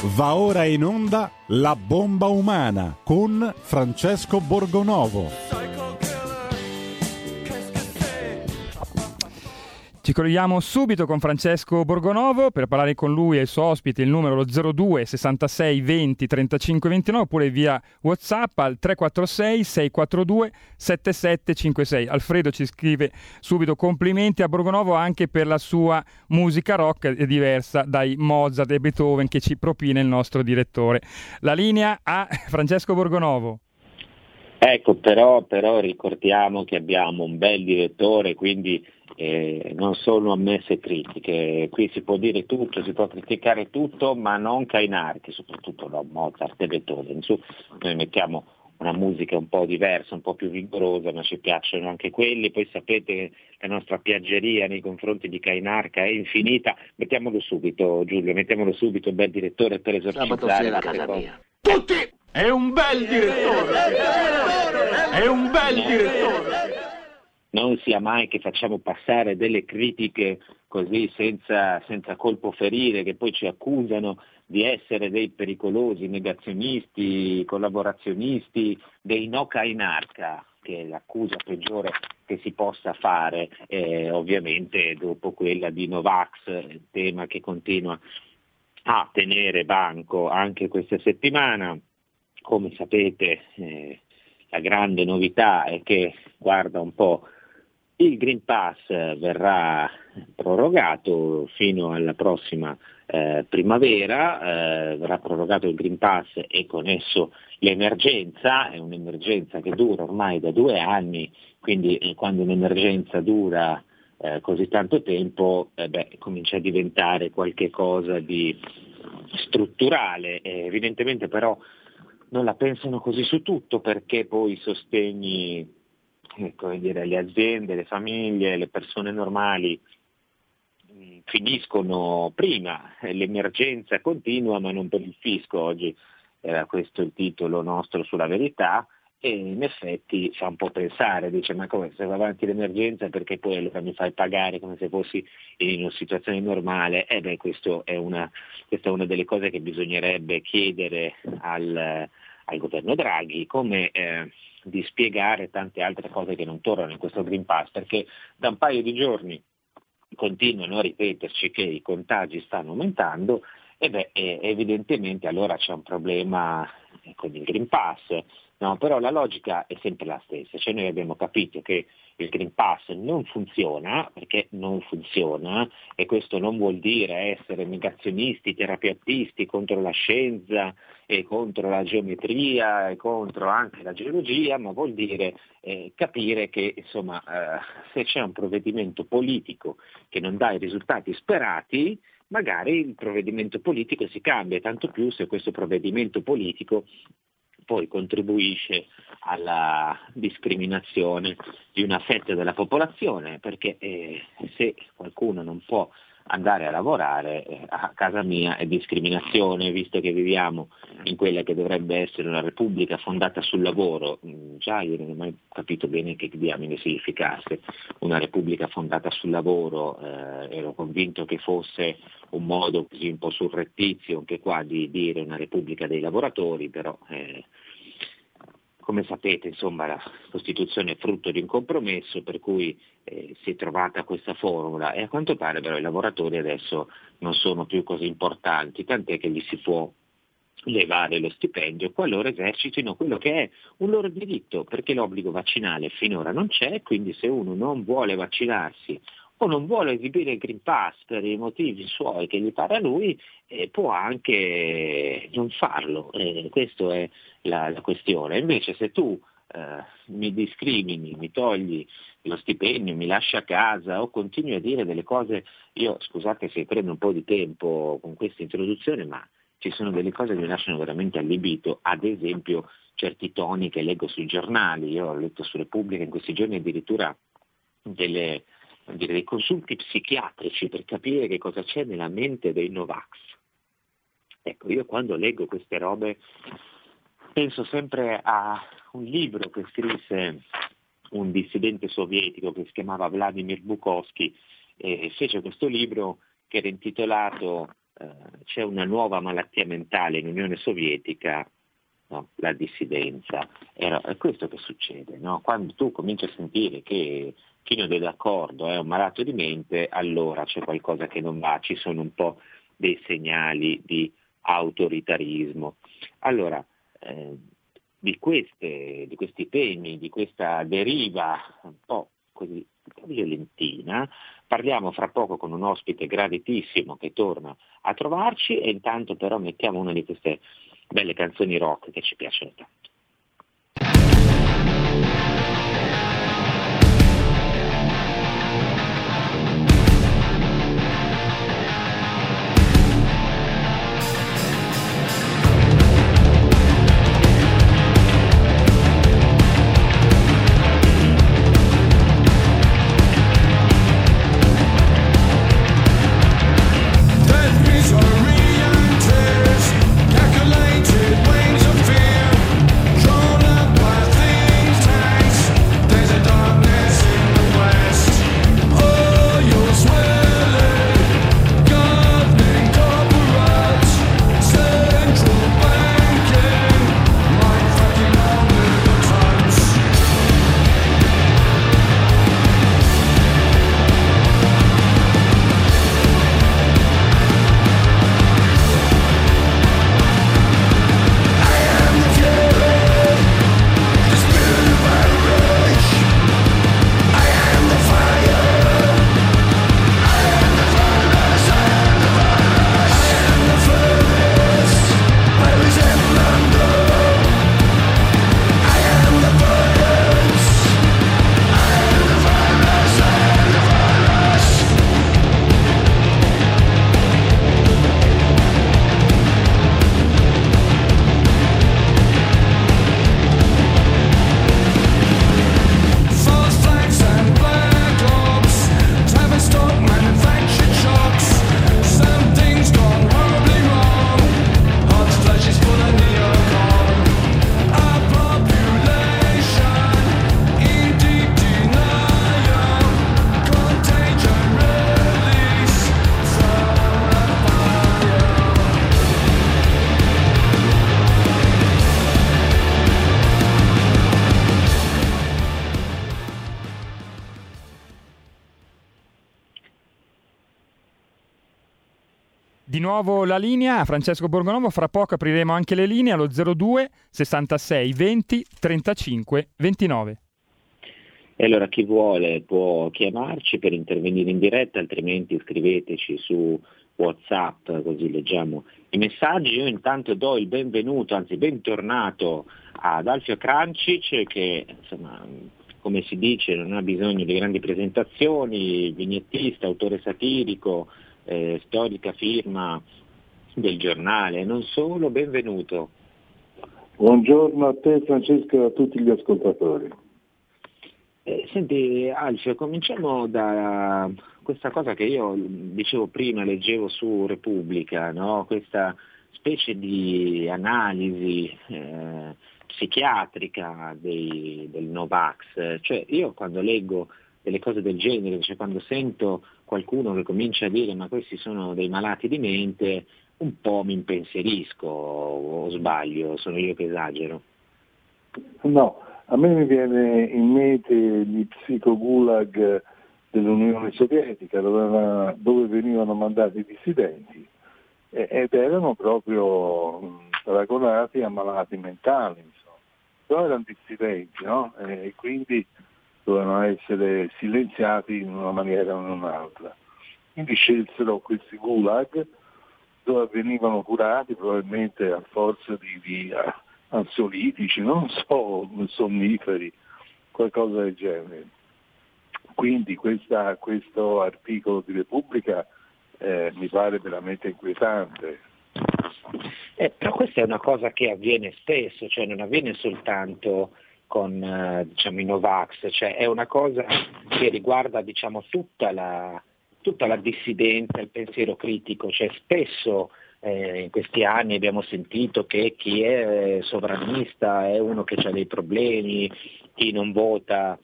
Va ora in onda La bomba umana con Francesco Borgonovo. Ci colleghiamo subito con Francesco Borgonovo per parlare con lui e il suo ospite, il numero 02 66 20 35 29 oppure via Whatsapp al 346 642 7756. Alfredo ci scrive subito complimenti a Borgonovo anche per la sua musica rock diversa dai Mozart e Beethoven che ci propina il nostro direttore. La linea a Francesco Borgonovo. Ecco, però, però ricordiamo che abbiamo un bel direttore, quindi eh, non sono ammesse critiche. Qui si può dire tutto, si può criticare tutto, ma non Cainarchi, soprattutto da Mozart e Beethoven. Su, noi mettiamo una musica un po' diversa, un po' più vigorosa, ma ci piacciono anche quelli. Poi sapete che la nostra piaggeria nei confronti di Cainarca è infinita. Mettiamolo subito, Giulio, mettiamolo subito, bel direttore, per esorcizzare queste cose. Tutti! È un bel direttore! È un bel direttore! Non sia mai che facciamo passare delle critiche così senza, senza colpo ferire, che poi ci accusano di essere dei pericolosi negazionisti, collaborazionisti, dei no cainarca, che è l'accusa peggiore che si possa fare, eh, ovviamente dopo quella di Novax, tema che continua a tenere banco anche questa settimana come sapete eh, la grande novità è che, guarda un po', il Green Pass verrà prorogato fino alla prossima eh, primavera, eh, verrà prorogato il Green Pass e con esso l'emergenza, è un'emergenza che dura ormai da due anni, quindi eh, quando un'emergenza dura eh, così tanto tempo eh, beh, comincia a diventare qualcosa di strutturale, evidentemente però non la pensano così su tutto perché poi i sostegni ecco, dire, le aziende, le famiglie, le persone normali mm, finiscono prima, l'emergenza continua ma non per il fisco, oggi era questo il titolo nostro sulla verità e in effetti fa un po' pensare, dice ma come se va avanti l'emergenza perché poi allora mi fai pagare come se fossi in una situazione normale? E eh beh è una, questa è una delle cose che bisognerebbe chiedere al, al governo Draghi, come eh, di spiegare tante altre cose che non tornano in questo Green Pass, perché da un paio di giorni continuano a ripeterci che i contagi stanno aumentando e beh, evidentemente allora c'è un problema con il Green Pass, no? però la logica è sempre la stessa, cioè noi abbiamo capito che il Green Pass non funziona, perché non funziona, e questo non vuol dire essere negazionisti, terapeutisti contro la scienza e contro la geometria e contro anche la geologia, ma vuol dire eh, capire che insomma, eh, se c'è un provvedimento politico che non dà i risultati sperati, magari il provvedimento politico si cambia, tanto più se questo provvedimento politico poi contribuisce alla discriminazione di una fetta della popolazione, perché eh, se qualcuno non può andare a lavorare eh, a casa mia è discriminazione, visto che viviamo in quella che dovrebbe essere una repubblica fondata sul lavoro. Mm, già io non ho mai capito bene che diamine significasse una repubblica fondata sul lavoro, eh, ero convinto che fosse un modo così un po' surrettizio anche qua di dire una repubblica dei lavoratori, però eh, come sapete insomma, la Costituzione è frutto di un compromesso per cui eh, si è trovata questa formula. E a quanto pare però i lavoratori adesso non sono più così importanti, tant'è che gli si può levare lo stipendio qualora esercitino quello che è un loro diritto, perché l'obbligo vaccinale finora non c'è, quindi se uno non vuole vaccinarsi o non vuole esibire il Green Pass per i motivi suoi che gli pare a lui, eh, può anche non farlo. Eh, questa è la, la, questione. Invece se tu eh, mi discrimini, mi togli lo stipendio, mi lasci a casa o continui a dire delle cose, io scusate se prendo un po' di tempo con questa introduzione, ma ci sono delle cose che mi lasciano veramente allibito, ad esempio certi toni che leggo sui giornali, io ho letto su Repubblica in questi giorni addirittura delle, dire, dei consulti psichiatrici per capire che cosa c'è nella mente dei Novax. Ecco, io quando leggo queste robe penso sempre a un libro che scrisse un dissidente sovietico che si chiamava Vladimir Bukovsky e fece questo libro che era intitolato eh, c'è una nuova malattia mentale in Unione Sovietica, no? la dissidenza. Era, è questo che succede, no? quando tu cominci a sentire che chi non è d'accordo è un malato di mente, allora c'è qualcosa che non va, ci sono un po' dei segnali di autoritarismo. Allora, eh, di, queste, di, questi temi, di questa deriva un po' così un po' violentina, parliamo fra poco con un ospite graditissimo che torna a trovarci e intanto però mettiamo una di queste belle canzoni rock che ci piacciono tanto. Nuovo la linea a Francesco Borgonovo, fra poco apriremo anche le linee allo 02 66 20 35 29. E allora chi vuole può chiamarci per intervenire in diretta, altrimenti scriveteci su Whatsapp così leggiamo i messaggi. Io intanto do il benvenuto, anzi bentornato ad Alfio Crancic che insomma, come si dice non ha bisogno di grandi presentazioni, vignettista, autore satirico, eh, storica firma del giornale, non solo, benvenuto. Buongiorno a te Francesco e a tutti gli ascoltatori. Eh, senti Alfio, cominciamo da questa cosa che io dicevo prima, leggevo su Repubblica, no? questa specie di analisi eh, psichiatrica dei, del Novax. Cioè io quando leggo delle cose del genere, cioè quando sento qualcuno che comincia a dire ma questi sono dei malati di mente, un po' mi impensierisco o sbaglio, sono io che esagero. No, a me mi viene in mente gli psicogulag dell'Unione Sovietica dove, dove venivano mandati i dissidenti ed erano proprio paragonati a malati mentali, insomma. però erano dissidenti no? e quindi dovevano essere silenziati in una maniera o in un'altra. Quindi scelsero questi gulag dove venivano curati probabilmente a forza di, di ansiolitici, non so, sonniferi, qualcosa del genere. Quindi questa, questo articolo di Repubblica eh, mi pare veramente inquietante. Eh, però questa è una cosa che avviene spesso, cioè non avviene soltanto con eh, diciamo, i Novax, cioè è una cosa che riguarda diciamo, tutta, la, tutta, la, dissidenza, il pensiero critico, cioè spesso eh, in questi anni abbiamo sentito che chi è sovranista è uno che ha dei problemi, chi non vota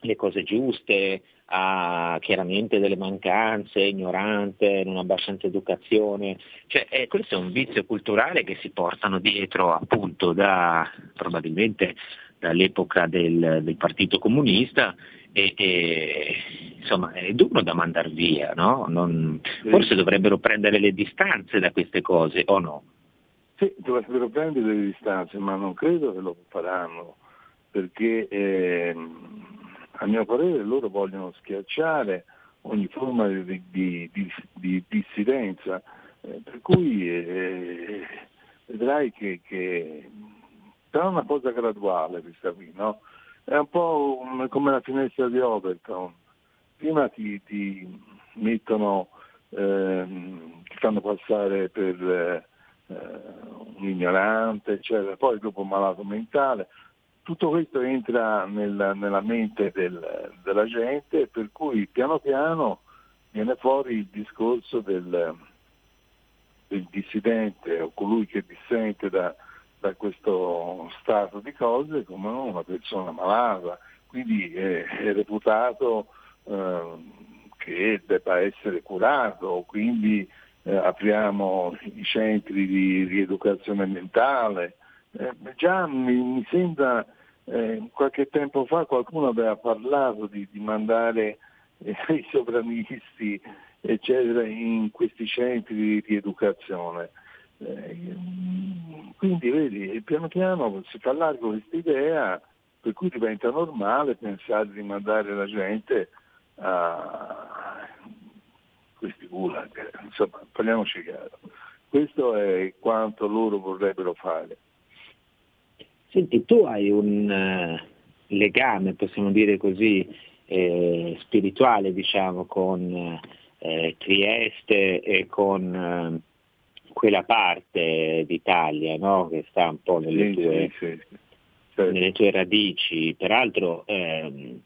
le cose giuste, ha chiaramente delle mancanze, è ignorante, non ha abbastanza educazione, cioè, eh, questo è un vizio culturale che si portano dietro appunto da probabilmente dall'epoca del, del Partito Comunista e, e, insomma è duro da mandare via, no? Non, forse dovrebbero prendere le distanze da queste cose o no? Sì, dovrebbero prendere le distanze, ma non credo che lo faranno, perché eh, a mio parere loro vogliono schiacciare ogni forma di, di, di, di dissidenza, eh, per cui eh, vedrai che, che sarà una cosa graduale questa qui, no? È un po' un, come la finestra di Overton. Prima ti, ti mettono, ehm, ti fanno passare per eh, un ignorante, eccetera, poi dopo un malato mentale. Tutto questo entra nella, nella mente del, della gente, per cui piano piano viene fuori il discorso del, del dissidente o colui che dissente da, da questo stato di cose come una persona malata, quindi è, è reputato eh, che debba essere curato, quindi eh, apriamo i centri di rieducazione mentale. Eh, già mi, mi sembra eh, qualche tempo fa qualcuno aveva parlato di, di mandare eh, i sovranisti eccetera in questi centri di rieducazione. Eh, quindi vedi, piano piano si fa largo questa idea per cui diventa normale pensare di mandare la gente a questi gulag. Insomma, parliamoci chiaro. Questo è quanto loro vorrebbero fare. Senti, tu hai un uh, legame, possiamo dire così, eh, spirituale diciamo, con eh, Trieste e con eh, quella parte d'Italia no? che sta un po' nelle, sì, tue, sì, sì. Certo. nelle tue, radici. Peraltro ehm,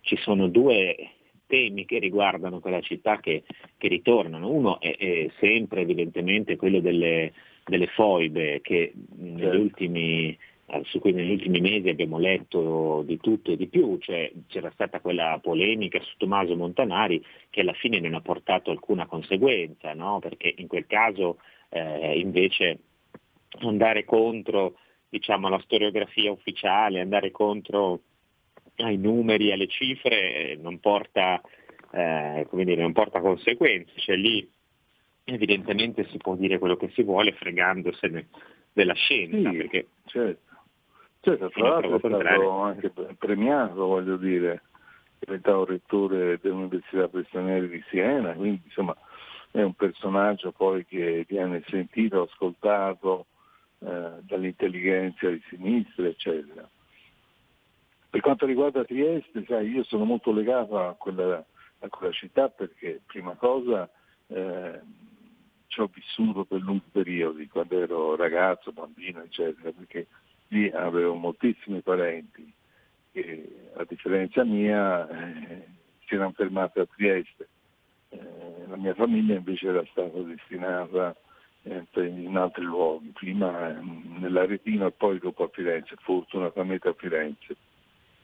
ci sono due temi che riguardano quella città che, che ritornano. Uno è, è, sempre evidentemente quello delle, delle foibe che negli certo. ultimi eh, su cui negli ultimi mesi abbiamo letto di tutto e di più, cioè, c'era stata quella polemica su Tommaso Montanari che alla fine non ha portato alcuna conseguenza, no? perché in quel caso eh, invece andare contro diciamo, la storiografia ufficiale, andare contro ai numeri, alle cifre, eh, non porta, eh, dire, non porta conseguenze, cioè lì evidentemente si può dire quello che si vuole fregandosene della scienza. Sì, perché certo. certo, tra l'altro è stato anche premiato, voglio dire, diventato rettore dell'Università Prigionieri di Siena, quindi insomma è un personaggio poi che viene sentito, ascoltato eh, dall'intelligenza di sinistra, eccetera. Per quanto riguarda Trieste, sai, io sono molto legato a quella, a quella città perché, prima cosa, eh, ci ho vissuto per lunghi periodi, quando ero ragazzo, bambino, eccetera, perché lì avevo moltissimi parenti che, a differenza mia, eh, si erano fermati a Trieste eh, la mia famiglia invece era stata destinata eh, in altri luoghi, prima eh, nell'Aretino e poi dopo a Firenze, fortunatamente a Firenze.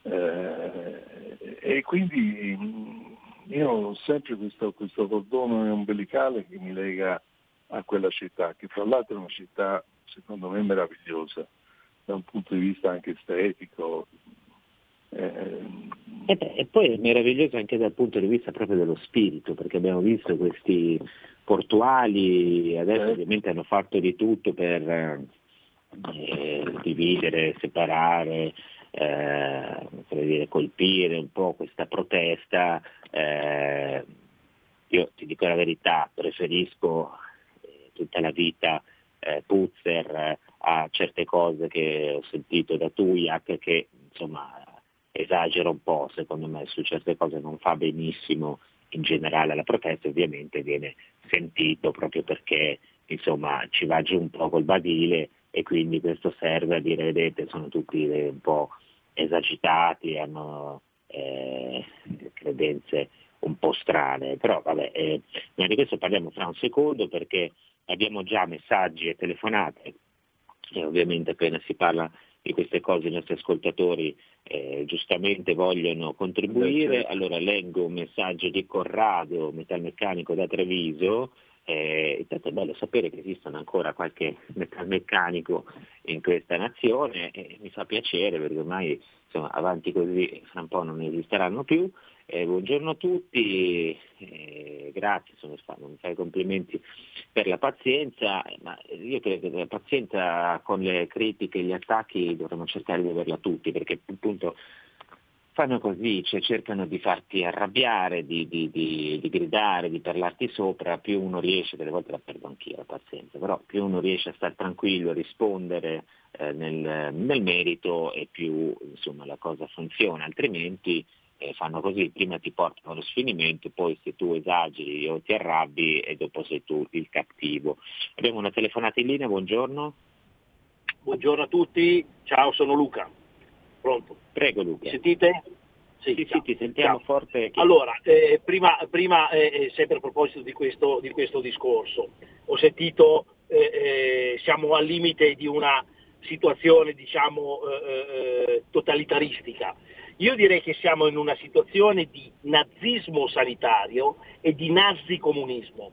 Eh, e quindi mm, io ho sempre questo, questo cordone ombelicale che mi lega a quella città, che fra l'altro è una città secondo me meravigliosa da un punto di vista anche estetico, eh, e, beh, e, poi è meraviglioso anche dal punto di vista proprio dello spirito, perché abbiamo visto questi portuali, adesso eh. ovviamente hanno fatto di tutto per eh, dividere, separare, eh, dire, colpire un po' questa protesta. Eh, io ti dico la verità, preferisco eh, tutta la vita Puzzer a certe cose che ho sentito da Tujak che insomma esagera un po', secondo me, su certe cose non fa benissimo in generale la protesta, ovviamente viene sentito proprio perché insomma ci va giù un po' col badile e quindi questo serve a dire vedete sono tutti un po' esagitati, hanno eh, credenze un po' strane, però vabbè, eh, noi di questo parliamo fra un secondo perché abbiamo già messaggi e telefonate e ovviamente appena si parla di queste cose i nostri ascoltatori eh, giustamente vogliono contribuire. Allora leggo un messaggio di Corrado, metalmeccanico da Treviso. Eh, intanto è bello sapere che esistono ancora qualche metalmeccanico in questa nazione e mi fa piacere perché ormai insomma, avanti così fra un po' non esisteranno più. Eh, buongiorno a tutti, eh, grazie, sono, mi fai complimenti per la pazienza, ma io credo che la pazienza con le critiche e gli attacchi dovremmo cercare di averla tutti, perché appunto fanno così, cioè cercano di farti arrabbiare, di, di, di, di, gridare, di parlarti sopra, più uno riesce, delle volte la perdo anch'io la pazienza, però più uno riesce a stare tranquillo, a rispondere eh, nel, nel, merito e più insomma, la cosa funziona, altrimenti eh, fanno così, prima ti portano allo sfinimento, poi se tu esageri o ti arrabbi e dopo sei tu il cattivo. Abbiamo una telefonata in linea, buongiorno. Buongiorno a tutti, ciao sono Luca. Pronto? Prego Luca. Mi sentite? Sì, sì, sì ti sentiamo ciao. forte. Allora, eh, prima, prima eh, eh, sempre a proposito di questo, di questo discorso, ho sentito eh, eh, siamo al limite di una situazione diciamo eh, totalitaristica io direi che siamo in una situazione di nazismo sanitario e di nazicomunismo.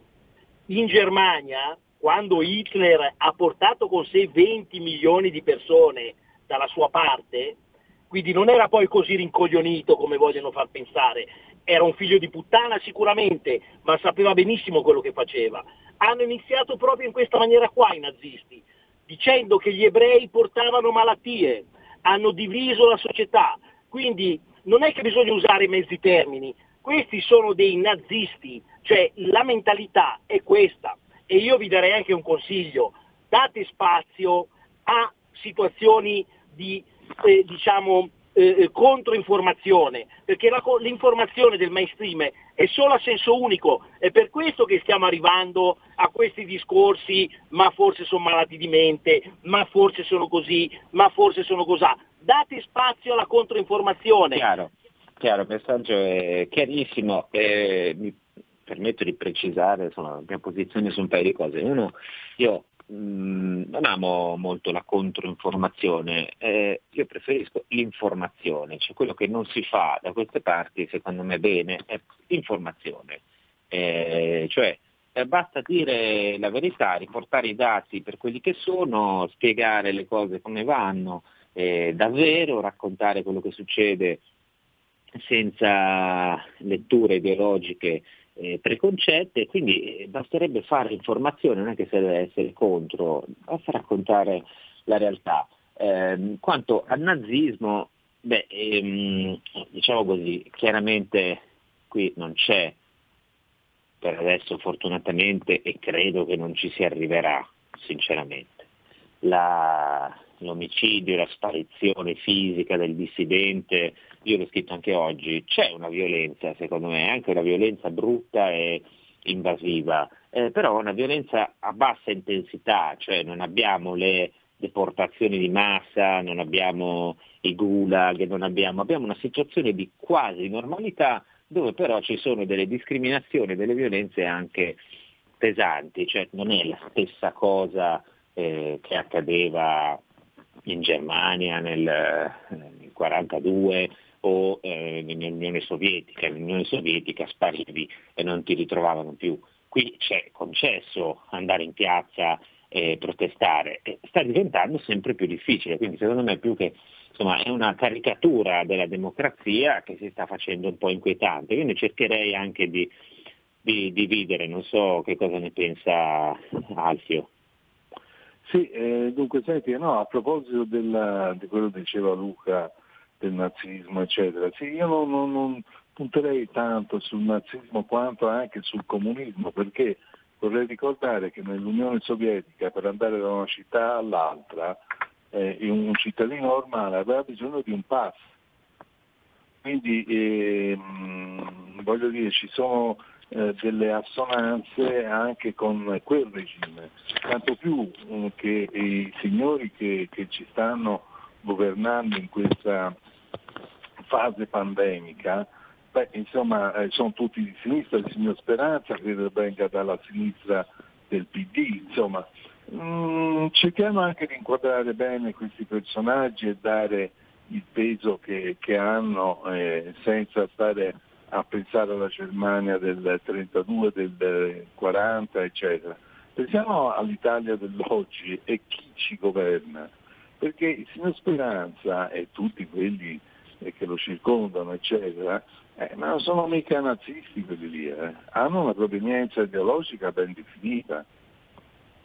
In Germania, quando Hitler ha portato con sé 20 milioni di persone dalla sua parte, quindi non era poi così rincoglionito come vogliono far pensare, era un figlio di puttana sicuramente, ma sapeva benissimo quello che faceva. Hanno iniziato proprio in questa maniera qua i nazisti, dicendo che gli ebrei portavano malattie, hanno diviso la società, quindi non è che bisogna usare mezzi termini, questi sono dei nazisti, cioè la mentalità è questa. E io vi darei anche un consiglio, date spazio a situazioni di eh, diciamo, eh, eh controinformazione, perché la, l'informazione del mainstream è solo a senso unico, è per questo che stiamo arrivando a questi discorsi, ma forse sono malati di mente, ma forse sono così, ma forse sono così date spazio alla controinformazione. Chiaro, chiaro il messaggio è chiarissimo. Eh, mi permetto di precisare insomma, la mia posizione su un paio di cose. Uno, io mh, mm, non amo molto la controinformazione, eh, io preferisco l'informazione, cioè quello che non si fa da queste parti, secondo me bene, è informazione. Eh, cioè eh, basta dire la verità, riportare i dati per quelli che sono, spiegare le cose come vanno, eh, davvero, raccontare quello che succede senza letture ideologiche eh, preconcette, quindi eh, basterebbe fare informazione, non è che serve essere contro, basta raccontare la realtà. Eh, quanto al nazismo, beh, ehm, diciamo così, chiaramente qui non c'è per adesso fortunatamente e credo che non ci si arriverà, sinceramente. La, l'omicidio, la sparizione fisica del dissidente, io l'ho scritto anche oggi, c'è una violenza secondo me, anche una violenza brutta e invasiva, eh, però una violenza a bassa intensità, cioè non abbiamo le deportazioni di massa, non abbiamo i gulag, non abbiamo, abbiamo una situazione di quasi normalità dove però ci sono delle discriminazioni, delle violenze anche pesanti, cioè non è la stessa cosa eh, che accadeva in Germania nel 1942 o eh, nell'Unione Sovietica. Nell'Unione Sovietica sparivi e non ti ritrovavano più. Qui c'è concesso andare in piazza e protestare. E sta diventando sempre più difficile, quindi secondo me più che insomma, è una caricatura della democrazia che si sta facendo un po' inquietante. Quindi cercherei anche di dividere, non so che cosa ne pensa Alfio. Sì, eh, dunque senti, no, a proposito della, di quello che diceva Luca del nazismo, eccetera, sì, io non, non, non, punterei tanto sul nazismo quanto anche sul comunismo, perché vorrei ricordare che nell'Unione Sovietica per andare da una città all'altra eh, un cittadino normale aveva bisogno di un pass. Quindi eh, voglio dire, ci sono eh, delle assonanze anche con quel regime, tanto più eh, che i signori che, che ci stanno governando in questa fase pandemica, beh, insomma eh, sono tutti di sinistra, il signor Speranza credo venga dalla sinistra del PD, insomma. Mm, cerchiamo anche di inquadrare bene questi personaggi e dare il peso che, che hanno eh, senza stare a pensare alla Germania del 32, del 40, eccetera. Pensiamo all'Italia dell'oggi e chi ci governa, perché il signor Speranza e tutti quelli eh, che lo circondano, eccetera, eh, ma non sono mica nazisti quelli lì, eh. hanno una provenienza ideologica ben definita.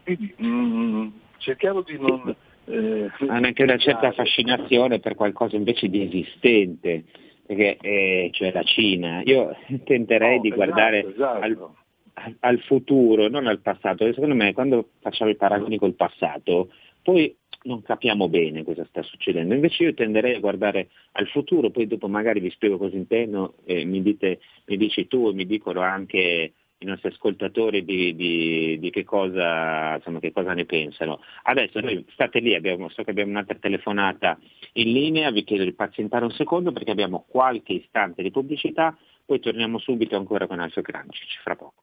Quindi mm, cerchiamo di non... Eh, hanno anche una certa fascinazione per qualcosa invece di esistente, perché, eh, cioè la Cina. Io tenterei no, di esatto, guardare esatto. Al, al, futuro, non al passato, secondo me quando facciamo i paragoni col passato, poi non capiamo bene cosa sta succedendo. Invece io tenderei a guardare al futuro, poi dopo magari vi spiego cosa intendo e mi, dite, mi dici tu e mi dicono anche i nostri ascoltatori di, di, di che, cosa, insomma, che, cosa, ne pensano. Adesso noi state lì, abbiamo, so che abbiamo un'altra telefonata in linea, vi chiedo di pazientare un secondo perché abbiamo qualche istante di pubblicità, poi torniamo subito ancora con Alfio Crancic, fra poco.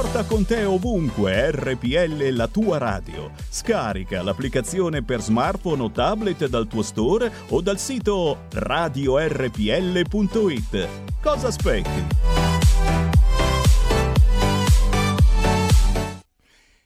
Porta con te ovunque RPL la tua radio. Scarica l'applicazione per smartphone o tablet dal tuo store o dal sito radiorpl.it. Cosa aspetti?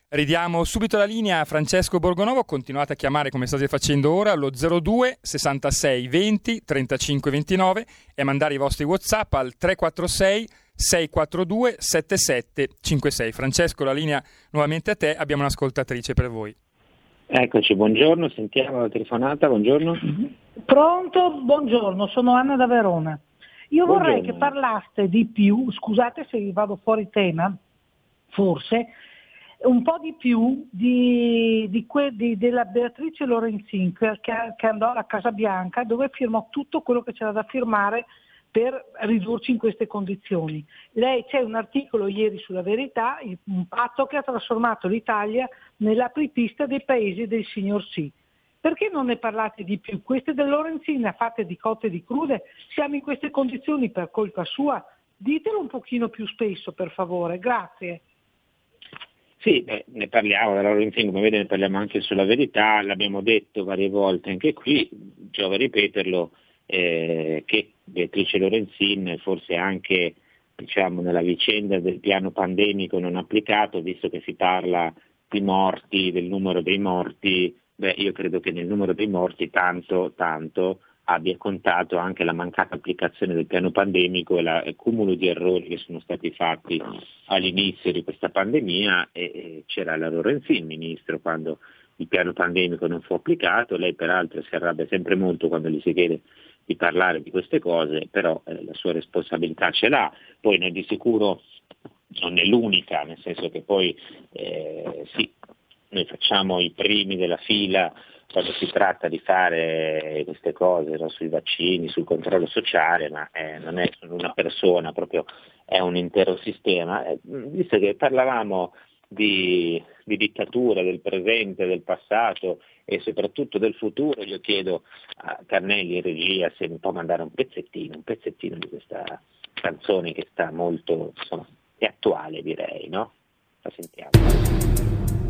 Ridiamo subito la linea a Francesco Borgonovo, continuate a chiamare come state facendo ora allo 02 66 20 35 29 e mandare i vostri WhatsApp al 346 642 7756. Francesco, la linea nuovamente a te, abbiamo un'ascoltatrice per voi. Eccoci, buongiorno, sentiamo la telefonata, buongiorno. Pronto, buongiorno, sono Anna da Verona. Io buongiorno. vorrei che parlaste di più, scusate se vado fuori tema, forse, un po' di più di, di que, di, della Beatrice Lorenzin che, che, andò alla Casa Bianca dove firmò tutto quello che c'era da firmare per ridurci in queste condizioni. Lei c'è un articolo ieri sulla verità, un patto che ha trasformato l'Italia nell'apripista dei paesi del signor sì. Perché non ne parlate di più? Queste del Lorenzina fatte di cotte e di crude, siamo in queste condizioni per colpa sua? Ditelo un pochino più spesso per favore, grazie. Sì, beh, ne parliamo della Lorenzin, come vede ne parliamo anche sulla verità, l'abbiamo detto varie volte anche qui, giova ripeterlo, eh, che Beatrice Lorenzin forse anche diciamo, nella vicenda del piano pandemico non applicato, visto che si parla di morti, del numero dei morti, beh, io credo che nel numero dei morti tanto, tanto abbia contato anche la mancata applicazione del piano pandemico e il cumulo di errori che sono stati fatti all'inizio di questa pandemia e, e c'era la Lorenzin, ministro, quando il piano pandemico non fu applicato, lei peraltro si arrabbia sempre molto quando gli si chiede di parlare di queste cose, però eh, la sua responsabilità ce l'ha, poi noi di sicuro non è l'unica, nel senso che poi eh, sì, noi facciamo i primi della fila quando si tratta di fare queste cose no, sui vaccini, sul controllo sociale, ma eh, non è solo una persona, proprio è un intero sistema. Eh, visto che parlavamo di, di dittatura del presente, del passato e soprattutto del futuro, io chiedo a Carnelli e regia se mi può mandare un pezzettino, un pezzettino di questa canzone che sta molto, insomma, è attuale direi, no? La sentiamo.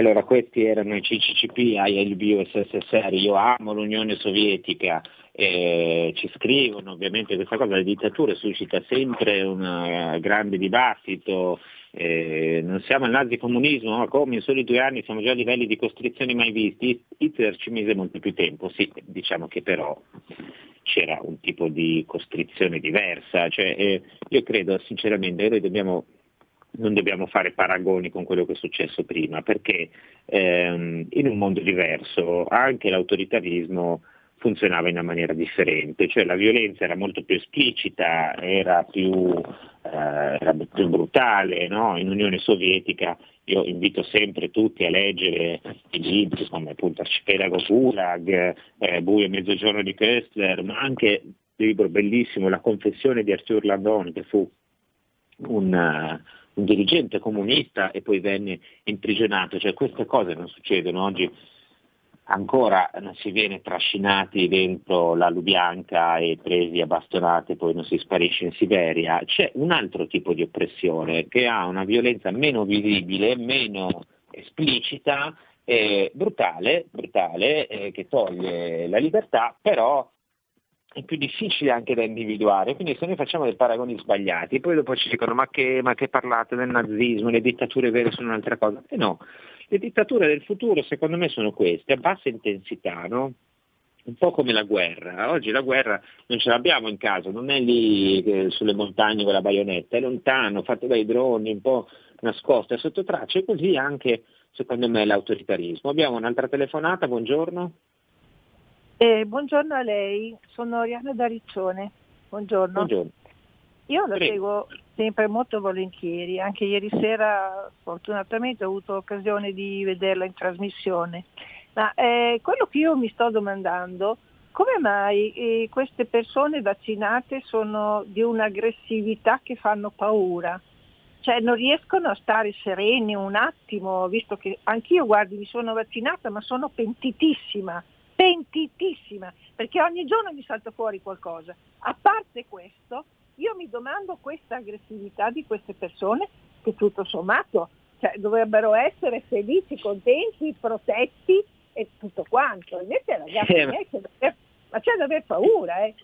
Allora questi erano i CCCP, ILB, USSR, io amo l'Unione Sovietica, eh, ci scrivono ovviamente questa cosa, la dittatura suscita sempre un uh, grande dibattito, eh, non siamo al nazicomunismo, ma come in soli due anni siamo già a livelli di costrizioni mai visti, Hitler ci mise molto più tempo, sì, diciamo che però c'era un tipo di costrizione diversa, cioè, eh, io credo sinceramente noi dobbiamo non dobbiamo fare paragoni con quello che è successo prima, perché ehm, in un mondo diverso anche l'autoritarismo funzionava in una maniera differente, cioè la violenza era molto più esplicita, era più, eh, era più brutale, no? in Unione Sovietica io invito sempre tutti a leggere i libri come appunto Arcipelago Gulag, eh, Buio e Mezzogiorno di Kessler, ma anche il libro bellissimo La confessione di Arthur Landon che fu un, un dirigente comunista e poi venne imprigionato, cioè queste cose non succedono. Oggi ancora non si viene trascinati dentro la Lubianca e presi a bastonate, poi non si sparisce in Siberia, c'è un altro tipo di oppressione che ha una violenza meno visibile, meno esplicita, eh, brutale, brutale eh, che toglie la libertà, però più difficile anche da individuare, quindi se noi facciamo dei paragoni sbagliati, poi dopo ci dicono ma che, ma che parlate del nazismo, le dittature vere sono un'altra cosa, e eh no, le dittature del futuro secondo me sono queste, a bassa intensità, no? un po' come la guerra. Oggi la guerra non ce l'abbiamo in casa, non è lì eh, sulle montagne con la baionetta, è lontano, fatto dai droni, un po' nascosta sotto traccia e così anche secondo me l'autoritarismo. Abbiamo un'altra telefonata, buongiorno. Eh, buongiorno a lei, sono Oriana da Riccione. Buongiorno. buongiorno. Io la seguo sempre molto volentieri, anche ieri sera fortunatamente ho avuto occasione di vederla in trasmissione. Ma eh, quello che io mi sto domandando, come mai eh, queste persone vaccinate sono di un'aggressività che fanno paura? Cioè non riescono a stare sereni un attimo, visto che anch'io guardi mi sono vaccinata ma sono pentitissima, pentitissima, perché ogni giorno mi salta fuori qualcosa. A parte questo, io mi domando questa aggressività di queste persone che tutto sommato cioè, dovrebbero essere felici, contenti, protetti e tutto quanto. Invece ragazzi, eh, ma... C'è ma c'è da aver paura. Eh.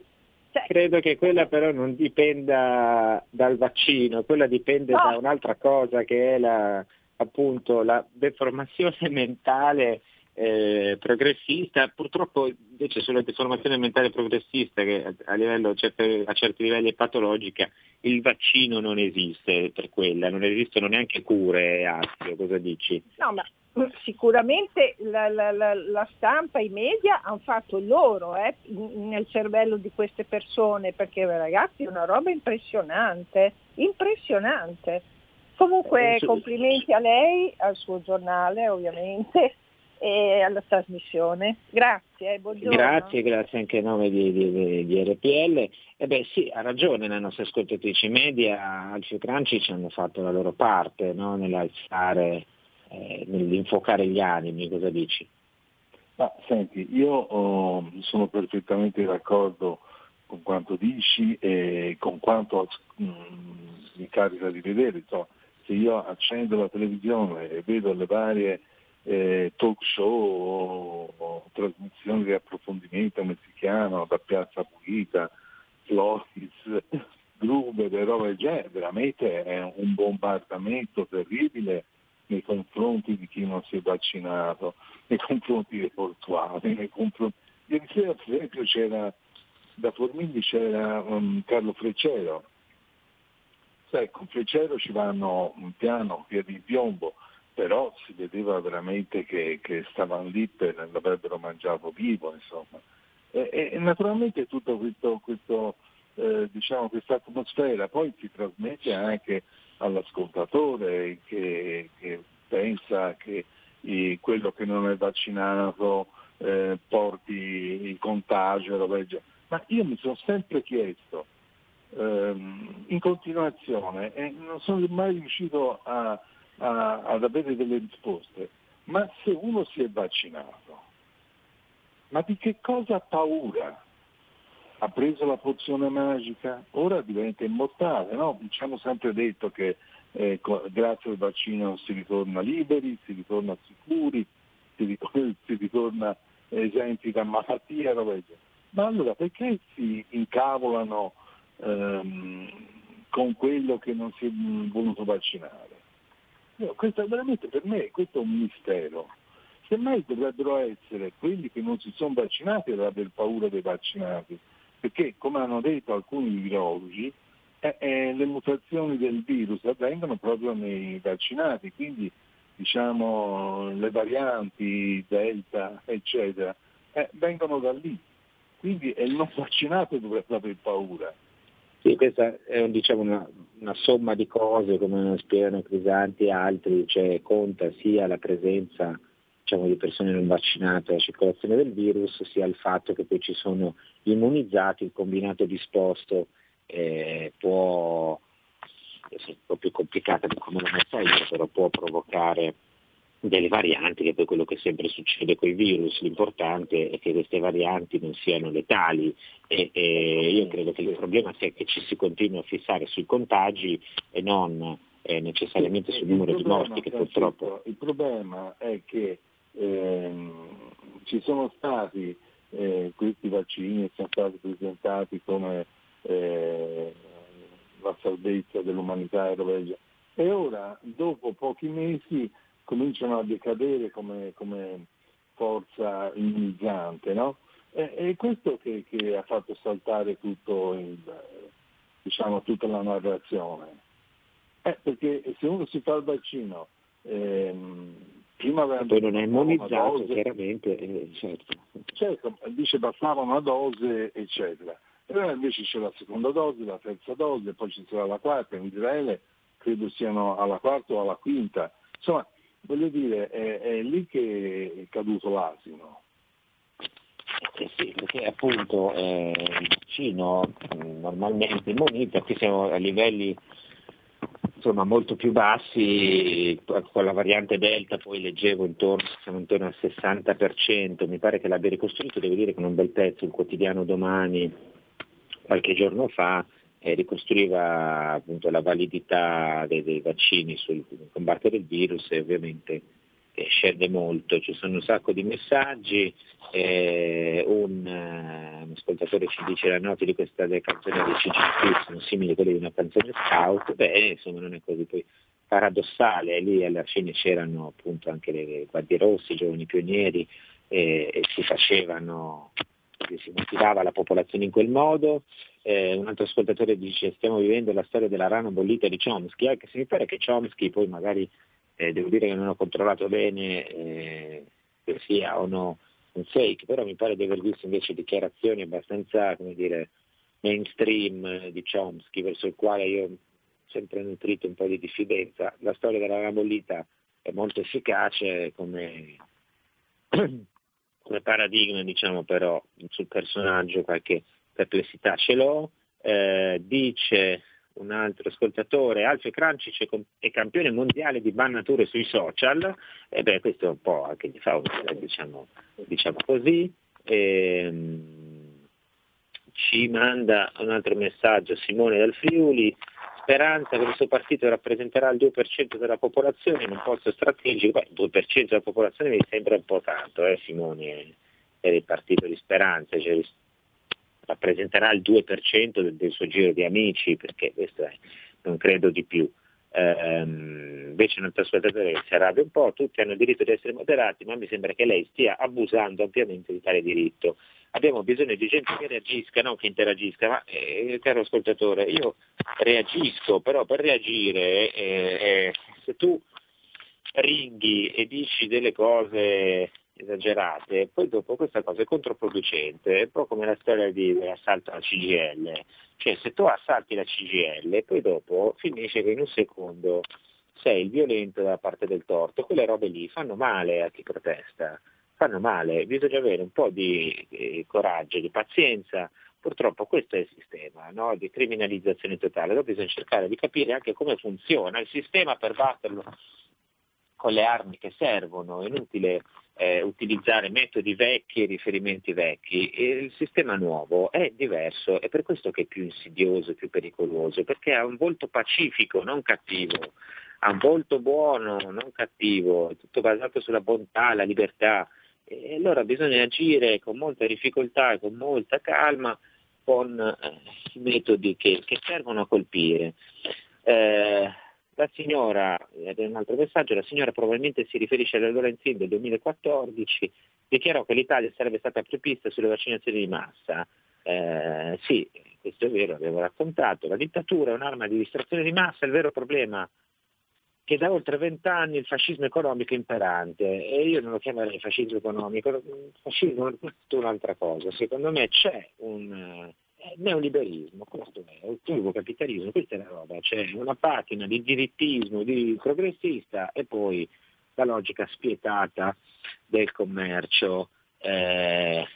Cioè... Credo che quella però non dipenda dal vaccino, quella dipende no. da un'altra cosa che è la, appunto la deformazione mentale eh, progressista, purtroppo invece sulla deformazione mentale progressista che a, livello, certe, a certi livelli è patologica, il vaccino non esiste per quella, non esistono neanche cure, Astio, cosa dici? No, ma sicuramente la, la, la, la, stampa, i media hanno fatto loro eh, nel cervello di queste persone, perché ragazzi è una roba impressionante, impressionante. Comunque eh, complimenti a lei, al suo giornale ovviamente e alla trasmissione. Grazie, eh, buongiorno. Grazie, grazie anche a nome di, di, di RPL. E beh sì, ha ragione le nostre ascoltatrici media, Alfio e Cranci ci hanno fatto la loro parte no? nell'alzare, eh, nell'infocare gli animi, cosa dici? Ma senti, io oh, sono perfettamente d'accordo con quanto dici e con quanto mh, mm, mi capita di vedere. Insomma, se io accendo la televisione e vedo le varie eh, talk show o, trasmissioni di approfondimento messicano da Piazza Pulita, Floris, Gruber e roba del genere, veramente è un bombardamento terribile nei confronti di chi non si è vaccinato, nei confronti dei portuali, nei confronti... Ieri sera per esempio c'era, da Formigli c'era um, Carlo Freccero, sai con Freccero ci vanno un piano via di piombo, però si vedeva veramente che, che stavano lì per l'avrebbero mangiato vivo, insomma. E, e naturalmente eh, eh, diciamo, questa atmosfera poi si trasmette anche all'ascoltatore che, che pensa che eh, quello che non è vaccinato eh, porti il contagio, ma io mi sono sempre chiesto ehm, in continuazione e non sono mai riuscito a, a, ad avere delle risposte, ma se uno si è vaccinato, ma di che cosa ha paura? Ha preso la pozione magica? Ora diventa immortale, no? Ci hanno sempre detto che eh, grazie al vaccino si ritorna liberi, si ritorna sicuri, si ritorna, si ritorna esenti da malattie, ma allora perché si incavolano ehm, con quello che non si è voluto vaccinare? No, questo veramente per me questo è un mistero. Semmai dovrebbero essere quelli che non si sono vaccinati ad aver paura dei vaccinati, perché come hanno detto alcuni virologi, eh, eh, le mutazioni del virus avvengono proprio nei vaccinati, quindi diciamo, le varianti delta, eccetera, eh, vengono da lì. Quindi è il non vaccinato dovrebbe aver paura. Sì, questa è diciamo, una, una, somma di cose, come spiegano Crisanti e altri, cioè conta sia la presenza diciamo, di persone non vaccinate alla circolazione del virus, sia il fatto che poi ci sono immunizzati, il combinato disposto eh, può essere un po' più complicata di come l'ho messa io, però può provocare delle varianti, che è poi quello che sempre succede con i virus, l'importante è che queste varianti non siano letali. E, e io credo che il problema sia che ci si continui a fissare sui contagi e non eh, necessariamente sul numero di morti che purtroppo... Il problema è che ehm, ci sono stati eh, questi vaccini sono stati presentati come eh, la salvezza dell'umanità e ora dopo pochi mesi cominciano a decadere come, come forza immunizzante, no? E, è questo che, che, ha fatto saltare il, diciamo, tutta la narrazione. Eh, perché se uno si fa il vaccino, ehm, prima aveva poi non è immunizzato dose, chiaramente, eh, certo. certo. dice bastava una dose, eccetera. E ora invece c'è la seconda dose, la terza dose, poi ci sarà la quarta, in Israele credo siano alla quarta o alla quinta. Insomma, voglio dire, è, è lì che è caduto l'asino. Eh sì, perché appunto eh, il vaccino mm, normalmente immunizza, qui siamo a livelli insomma, molto più bassi, con la variante Delta poi leggevo intorno, siamo intorno al 60%, mi pare che l'abbia ricostruito, devo dire con un bel pezzo, il quotidiano domani, qualche giorno fa, eh, ricostruiva appunto la validità dei, dei, vaccini sul combattere il virus e ovviamente eh, scende molto, ci sono un sacco di messaggi, eh, un, uh, un, ascoltatore ci dice le note di questa canzone dei CCP sono simili a quelle di una canzone scout, beh insomma non è così. Poi paradossale, lì alla fine c'erano appunto anche le guardie rossi, i giovani pionieri e, e si facevano si motivava la popolazione in quel modo. Eh, un altro ascoltatore dice stiamo vivendo la storia della rana bollita di Chomsky, anche se mi pare che Chomsky poi magari eh, devo dire che non ho controllato bene eh, se sia o no un fake, però mi pare di aver visto invece dichiarazioni abbastanza come dire, mainstream di Chomsky, verso il quale io ho sempre nutrito un po' di diffidenza. La storia della rana bollita è molto efficace come come paradigma diciamo però sul personaggio qualche perplessità ce l'ho, eh, dice un altro ascoltatore, Alfio Crancic è campione mondiale di bannature sui social, e beh questo un po' anche gli fa diciamo, diciamo così, e, ehm, ci manda un altro messaggio Simone dal Friuli, speranza che suo partito rappresenterà il 2% della popolazione in un posto strategico, il 2% della popolazione mi sembra un po' tanto, eh, Simone, per il partito di speranza, cioè, rappresenterà il 2% del, del, suo giro di amici, perché questo è, non credo di più. Ehm, invece un altro ascoltatore che si arrabbia un po', tutti hanno il diritto di essere moderati, ma mi sembra che lei stia abusando ampiamente di tale diritto abbiamo bisogno di gente che reagisca, non che interagisca, ma eh, caro ascoltatore, io reagisco, però per reagire, eh, eh, se tu ringhi e dici delle cose esagerate, poi dopo questa cosa è controproducente, è un po' come la storia di, dell'assalto alla CGL, cioè se tu assalti la CGL poi dopo finisce che in un secondo sei il violento dalla parte del torto, quelle robe lì fanno male a chi protesta, fanno male, bisogna avere un po' di, coraggio, di pazienza, purtroppo questo è il sistema no? di criminalizzazione totale, allora bisogna cercare di capire anche come funziona il sistema per batterlo con le armi che servono, è inutile eh, utilizzare metodi vecchi, riferimenti vecchi, il sistema nuovo è diverso, è per questo che è più insidioso, più pericoloso, perché ha un volto pacifico, non cattivo, ha un volto buono, non cattivo, è tutto basato sulla bontà, la libertà, e allora bisogna agire con molta difficoltà con molta calma con eh, metodi che, che, servono a colpire. Eh, la signora, ed è un altro messaggio, la signora probabilmente si riferisce alla Lorenzin del 2014, dichiarò che l'Italia sarebbe stata apripista sulle vaccinazioni di massa. Eh, sì, questo è vero, avevo raccontato, la dittatura è un'arma di distrazione di massa, il vero problema che da oltre vent'anni il fascismo economico è imperante e io non lo chiamerei fascismo economico, fascismo è tutta un'altra cosa, secondo me c'è un eh, neoliberismo, questo è, il turbo capitalismo, questa è la roba, c'è una patina di dirittismo, di progressista e poi la logica spietata del commercio. Eh,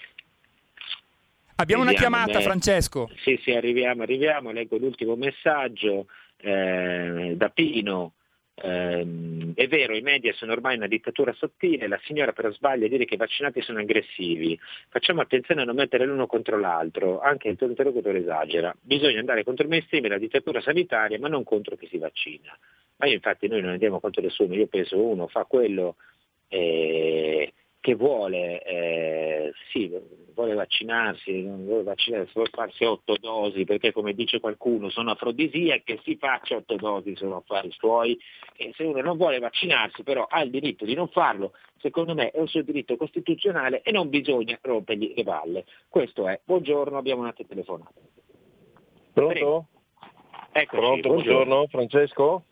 Abbiamo una chiamata, me. Francesco. Sì, sì, arriviamo, arriviamo, leggo l'ultimo messaggio eh, da Pino. Eh, è vero, i media sono ormai una dittatura sottile, la signora però sbaglia a dire che i vaccinati sono aggressivi. Facciamo attenzione a non mettere l'uno contro l'altro, anche il tuo interlocutore esagera. Bisogna andare contro il mainstream e la dittatura sanitaria, ma non contro chi si vaccina. Ma io infatti noi non andiamo contro nessuno, io penso uno fa quello eh, che vuole, eh, sì, vuole vaccinarsi, non vuole vaccinarsi, vuole farsi otto dosi, perché come dice qualcuno sono afrodisiache, si faccia otto dosi, sono affari suoi, e se uno non vuole vaccinarsi però ha il diritto di non farlo, secondo me è un suo diritto costituzionale e non bisogna rompergli le balle. Questo è. Buongiorno, abbiamo una telefonata. Pronto? Buongiorno. buongiorno Francesco?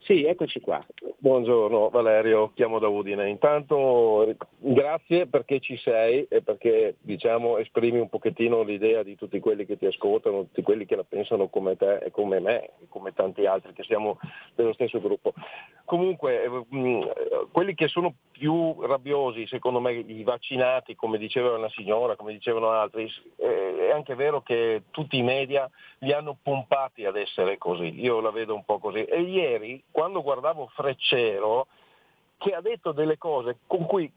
Sì, eccoci qua. Buongiorno Valerio, chiamo da Udine. Intanto grazie perché ci sei e perché diciamo, esprimi un pochettino l'idea di tutti quelli che ti ascoltano, tutti quelli che la pensano come te e come me e come tanti altri che siamo dello stesso gruppo. Comunque, eh, quelli che sono più rabbiosi, secondo me, i vaccinati, come diceva una signora, come dicevano altri, eh, è anche vero che tutti i media li hanno pompati ad essere così. Io la vedo un po' così. E ieri quando guardavo Freccero, che ha detto delle cose con cui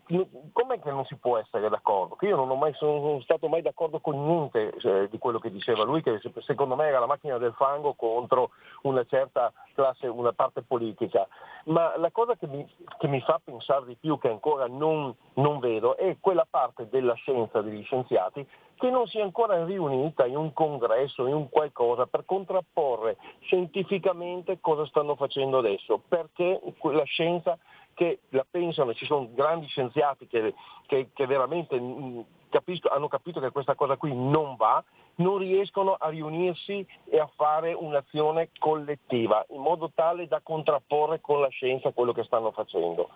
com'è che non si può essere d'accordo? Che io non mai, sono stato mai d'accordo con niente eh, di quello che diceva lui, che secondo me era la macchina del fango contro una certa classe, una parte politica. Ma la cosa che mi, che mi fa pensare di più, che ancora non, non vedo, è quella parte della scienza degli scienziati che non si è ancora riunita in un congresso, in un qualcosa, per contrapporre scientificamente cosa stanno facendo adesso, perché la scienza che la pensano, ci sono grandi scienziati che, che, che veramente mm, capisco, hanno capito che questa cosa qui non va, non riescono a riunirsi e a fare un'azione collettiva in modo tale da contrapporre con la scienza quello che stanno facendo.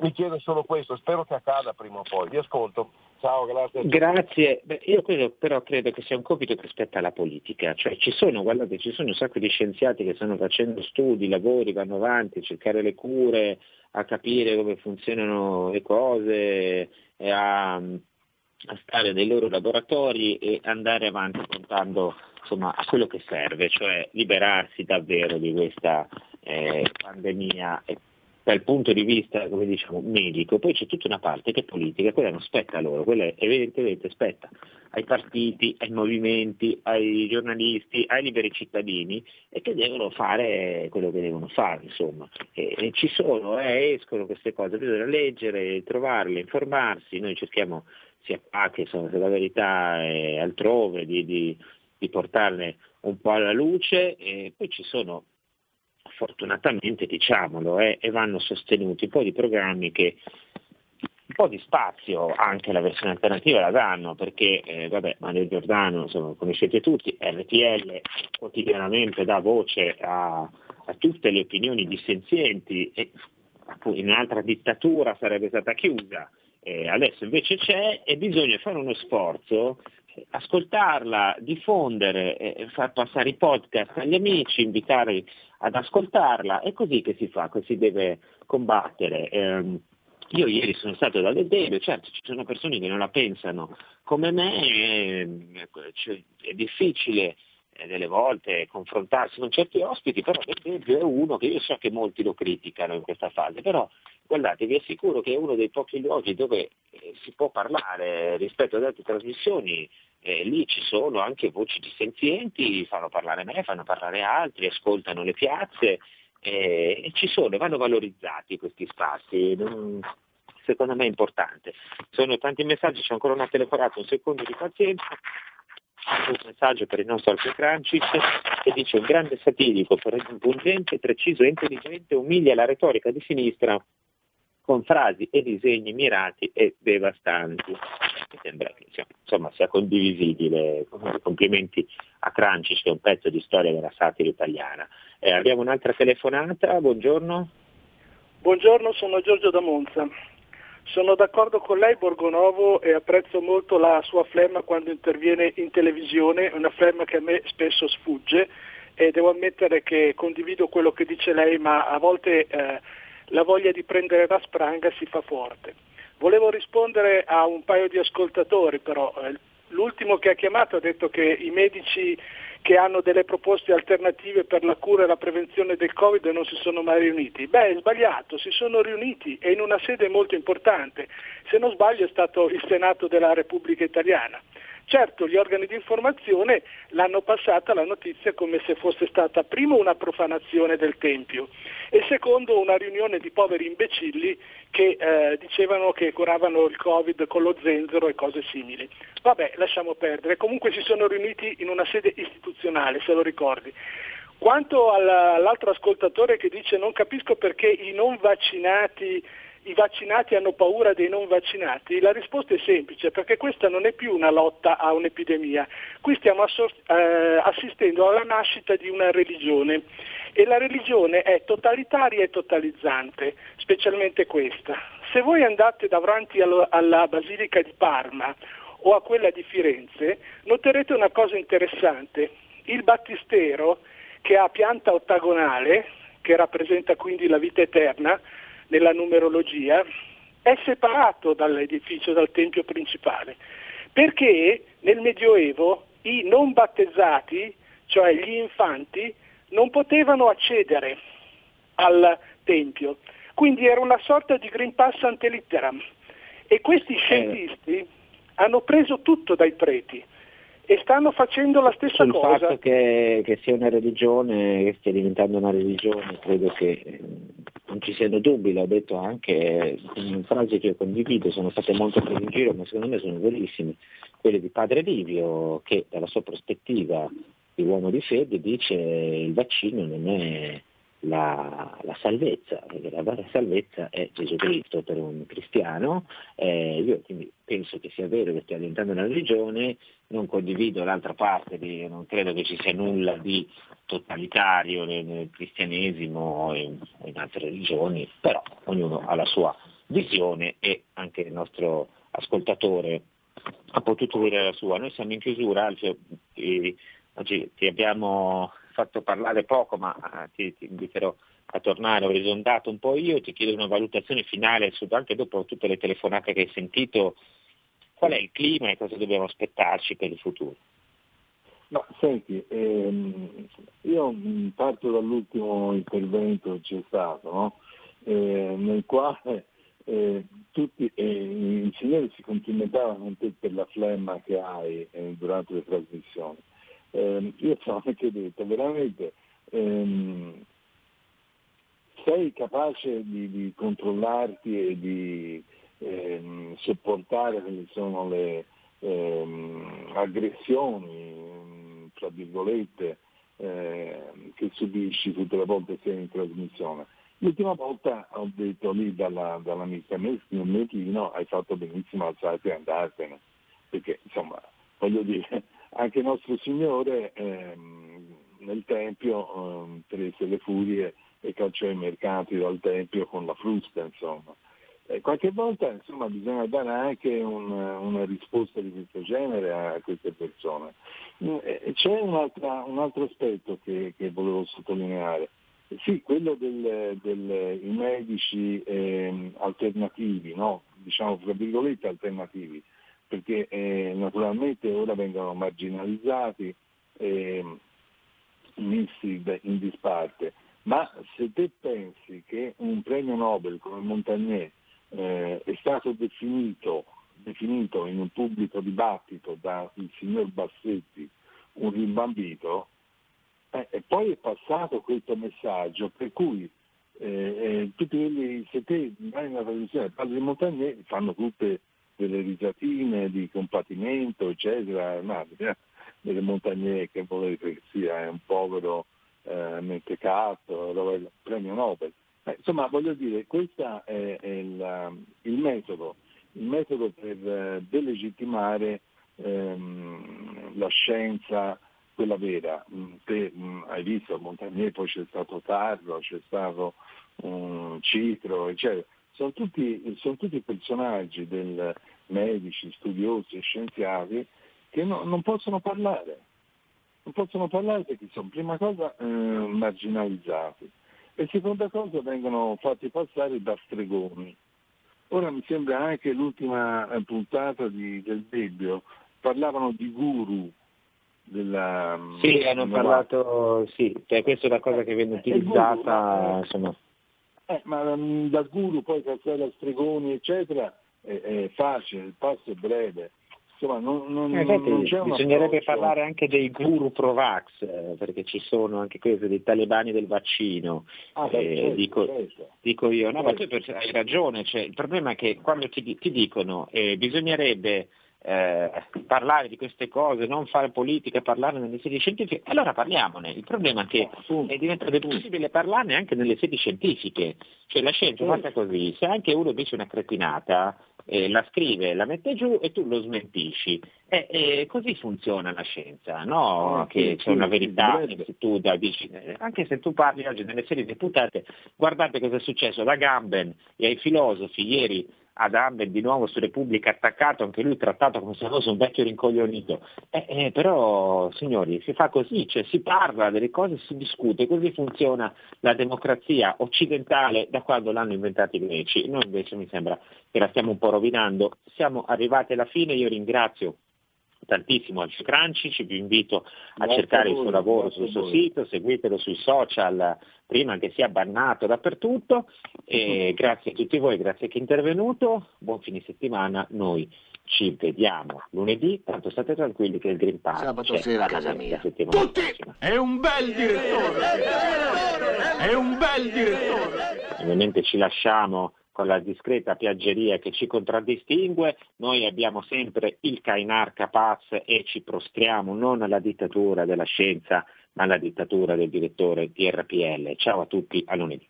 Mi chiedo solo questo, spero che accada prima o poi. Vi ascolto. Ciao, grazie. Grazie. Beh, io credo, però credo che sia un compito che spetta alla politica, cioè ci sono, guardate, ci sono un sacco di scienziati che stanno facendo studi, lavori, vanno avanti, a cercare le cure, a capire come funzionano le cose, a, a stare nei loro laboratori e andare avanti puntando insomma, a quello che serve, cioè liberarsi davvero di questa eh, pandemia dal punto di vista come diciamo, medico, poi c'è tutta una parte che è politica, quella non spetta a loro, quella evidentemente spetta ai partiti, ai movimenti, ai giornalisti, ai liberi cittadini e che devono fare quello che devono fare, insomma. E, e ci sono, eh, escono queste cose, bisogna leggere, trovarle, informarsi, noi cerchiamo sia qua che se la verità è altrove di, di, di portarne un po' alla luce e poi ci sono fortunatamente diciamolo, eh, e vanno sostenuti. Un po' di programmi che un po' di spazio anche alla versione alternativa la danno, perché eh, vabbè, Mario Giordano, insomma, conoscete tutti, RTL quotidianamente dà voce a, a tutte le opinioni dissenzienti e in un'altra dittatura sarebbe stata chiusa Eh, adesso invece c'è e bisogna fare uno sforzo, ascoltarla, diffondere, eh, far passare i podcast agli amici, invitare ad ascoltarla, è così che si fa, che si deve combattere. Eh, io ieri sono stato dalle Debe, certo ci sono persone che non la pensano come me, eh, cioè, è difficile eh, delle volte confrontarsi con certi ospiti, però per esempio è uno che io so che molti lo criticano in questa fase, però guardate vi assicuro che è uno dei pochi luoghi dove eh, si può parlare rispetto ad altre trasmissioni, eh, lì ci sono anche voci dissenzienti, fanno parlare me, fanno parlare altri, ascoltano le piazze eh, e ci sono, vanno valorizzati questi spazi. Non, secondo me è importante. Sono tanti messaggi, c'è ancora una telefonata, un secondo di pazienza un messaggio per il nostro Alfio Crancic che dice un grande satirico, pungente, preciso e intelligente, umilia la retorica di sinistra con frasi e disegni mirati e devastanti. Mi sembra che insomma, sia condivisibile. Complimenti a Crancic che è un pezzo di storia della satira italiana. Eh, abbiamo un'altra telefonata, buongiorno. Buongiorno, sono Giorgio da Monza. Sono d'accordo con lei Borgonovo e apprezzo molto la sua flemma quando interviene in televisione, una flemma che a me spesso sfugge e devo ammettere che condivido quello che dice lei, ma a volte eh, la voglia di prendere la spranga si fa forte. Volevo rispondere a un paio di ascoltatori però, eh, l'ultimo che ha chiamato ha detto che i medici che hanno delle proposte alternative per la cura e la prevenzione del Covid non si sono mai riuniti. Beh, è sbagliato, si sono riuniti e in una sede molto importante. Se non sbaglio è stato il Senato della Repubblica Italiana. Certo, gli organi di informazione l'hanno passata la notizia come se fosse stata primo una profanazione del Tempio e secondo una riunione di poveri imbecilli che eh, dicevano che curavano il Covid con lo zenzero e cose simili. Vabbè, lasciamo perdere. Comunque si sono riuniti in una sede istituzionale, se lo ricordi. Quanto all'altro ascoltatore che dice non capisco perché i non vaccinati i vaccinati hanno paura dei non vaccinati? La risposta è semplice, perché questa non è più una lotta a un'epidemia, qui stiamo eh, assistendo alla nascita di una religione e la religione è totalitaria e totalizzante, specialmente questa. Se voi andate davanti alla Basilica di Parma o a quella di Firenze, noterete una cosa interessante. Il battistero, che ha pianta ottagonale, che rappresenta quindi la vita eterna, nella numerologia, è separato dall'edificio, dal tempio principale, perché nel Medioevo i non battezzati, cioè gli infanti, non potevano accedere al tempio. Quindi era una sorta di Green Pass ante litteram. E questi eh. scientisti hanno preso tutto dai preti e stanno facendo la stessa Sul cosa. Il fatto che, che, sia una religione, che stia diventando una religione, credo che non ci siano dubbi, l'ho detto anche in frasi che condivido, sono state molto prese in giro, ma secondo me sono verissime, quelle di padre Livio, che dalla sua prospettiva di uomo di fede dice il vaccino non è la, la salvezza, perché la vera salvezza è Gesù Cristo per un cristiano, eh, io quindi penso che sia vero che stia diventando una religione, non condivido l'altra parte, di, non credo che ci sia nulla di totalitario nel, nel cristianesimo o in, in, altre religioni, però ognuno ha la sua visione e anche il nostro ascoltatore ha potuto dire la sua. Noi siamo in chiusura, Alfio, oggi ti abbiamo fatto parlare poco, ma eh, ti, ti, inviterò a tornare, ho risondato un po' io, ti chiedo una valutazione finale su, anche dopo tutte le telefonate che hai sentito, qual è il clima e cosa dobbiamo aspettarci per il futuro? No, senti, ehm, io parto dall'ultimo intervento che c'è stato, no? eh, nel quale eh, tutti eh, i signori si complimentavano con te per la flemma che hai eh, durante le trasmissioni eh, io ti ho anche detto, veramente ehm, sei capace di, di, controllarti e di ehm, sopportare quelle sono le ehm, aggressioni, tra virgolette, ehm, che subisci tutte le volte che sei in trasmissione. L'ultima volta ho detto lì dalla, dall'amica Mettino hai fatto benissimo alzarti e andartene, perché insomma voglio dire anche nostro Signore ehm, nel Tempio ehm, prese le furie e cacciò i mercanti dal Tempio con la frusta, insomma. Eh, qualche volta insomma, bisogna dare anche un, una risposta di questo genere a queste persone. Eh, c'è un altro aspetto che, che, volevo sottolineare. Sì, quello dei medici eh, alternativi, no? diciamo fra virgolette alternativi, perché eh, naturalmente ora vengono marginalizzati, eh, messi in disparte, ma se te pensi che un premio Nobel come Montagnier eh, è stato definito, definito, in un pubblico dibattito dal signor Bassetti un rimbambito, eh, e poi è passato questo messaggio per cui eh, eh tutti quelli, se te vai in una televisione parli di Montagnier, fanno tutte delle risatine di compatimento, eccetera, ma delle Montagnier che volete che sia, un povero eh, mentecato, premio Nobel. Eh, insomma, voglio dire, questo è, è il, il, metodo, il, metodo, per eh, delegittimare ehm, la scienza, quella vera. Mm, te mh, mm, hai visto a Montagnier, poi c'è stato Tarro, c'è stato um, Citro, eccetera. Sono tutti, sono tutti personaggi del medici, studiosi e scienziati che no, non possono parlare. Non possono parlare perché sono prima cosa eh, marginalizzati e seconda cosa vengono fatti passare da stregoni. Ora mi sembra anche l'ultima eh, puntata di, del Debbio, parlavano di guru. Della, sì, hanno parlato, sì, cioè questa è una cosa che viene eh, utilizzata, guru, insomma. Eh, ma um, da guru poi passare a stregoni, eccetera, è, è facile, il passo è breve insomma, non, non, eh, non bisognerebbe parlare anche dei guru pro-vax, eh, perché ci sono anche questi dei talebani del vaccino. Ah, eh, certo, dico, certo. dico, io, no, ma tu hai ragione, cioè, il problema è che quando ti, ti dicono eh, bisognerebbe eh, parlare di queste cose, non fare politica, parlarne nelle sedi scientifiche, allora parliamone. Il problema è che è diventato possibile parlarne anche nelle sedi scientifiche, cioè la scienza è fatta così, se anche uno dice una cretinata, eh, la scrive, la mette giù e tu lo smentisci. E, e così funziona la scienza, no? Ah, che c'è una verità, se tu dici, eh, anche se tu parli oggi nelle serie deputate, guardate cosa è successo da Gamben e ai filosofi ieri ad Amben di nuovo su Repubblica attaccato, anche lui trattato come se fosse un vecchio rincoglionito. Eh, eh, però, signori, si fa così, cioè si parla delle cose, si discute, così funziona la democrazia occidentale da quando l'hanno inventata i greci. Noi invece mi sembra che la stiamo un po' rovinando. Siamo arrivati alla fine, io ringrazio tantissimo Alcio Crancic, vi invito a grazie cercare a voi, il suo lavoro sul suo sito, seguitelo sui social prima che sia bannato dappertutto e grazie a tutti voi, grazie a chi è intervenuto, buon fine settimana, noi ci vediamo lunedì, tanto state tranquilli che il Green Pass sabato sera a casa mia. Tutti! È un bel direttore! È un bel direttore! Ovviamente ci lasciamo con la discreta piaggeria che ci contraddistingue, noi abbiamo sempre il Cainar Capaz e ci prostriamo non alla dittatura della scienza, ma alla dittatura del direttore di RPL. Ciao a tutti, a lunedì.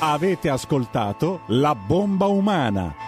Avete ascoltato La bomba umana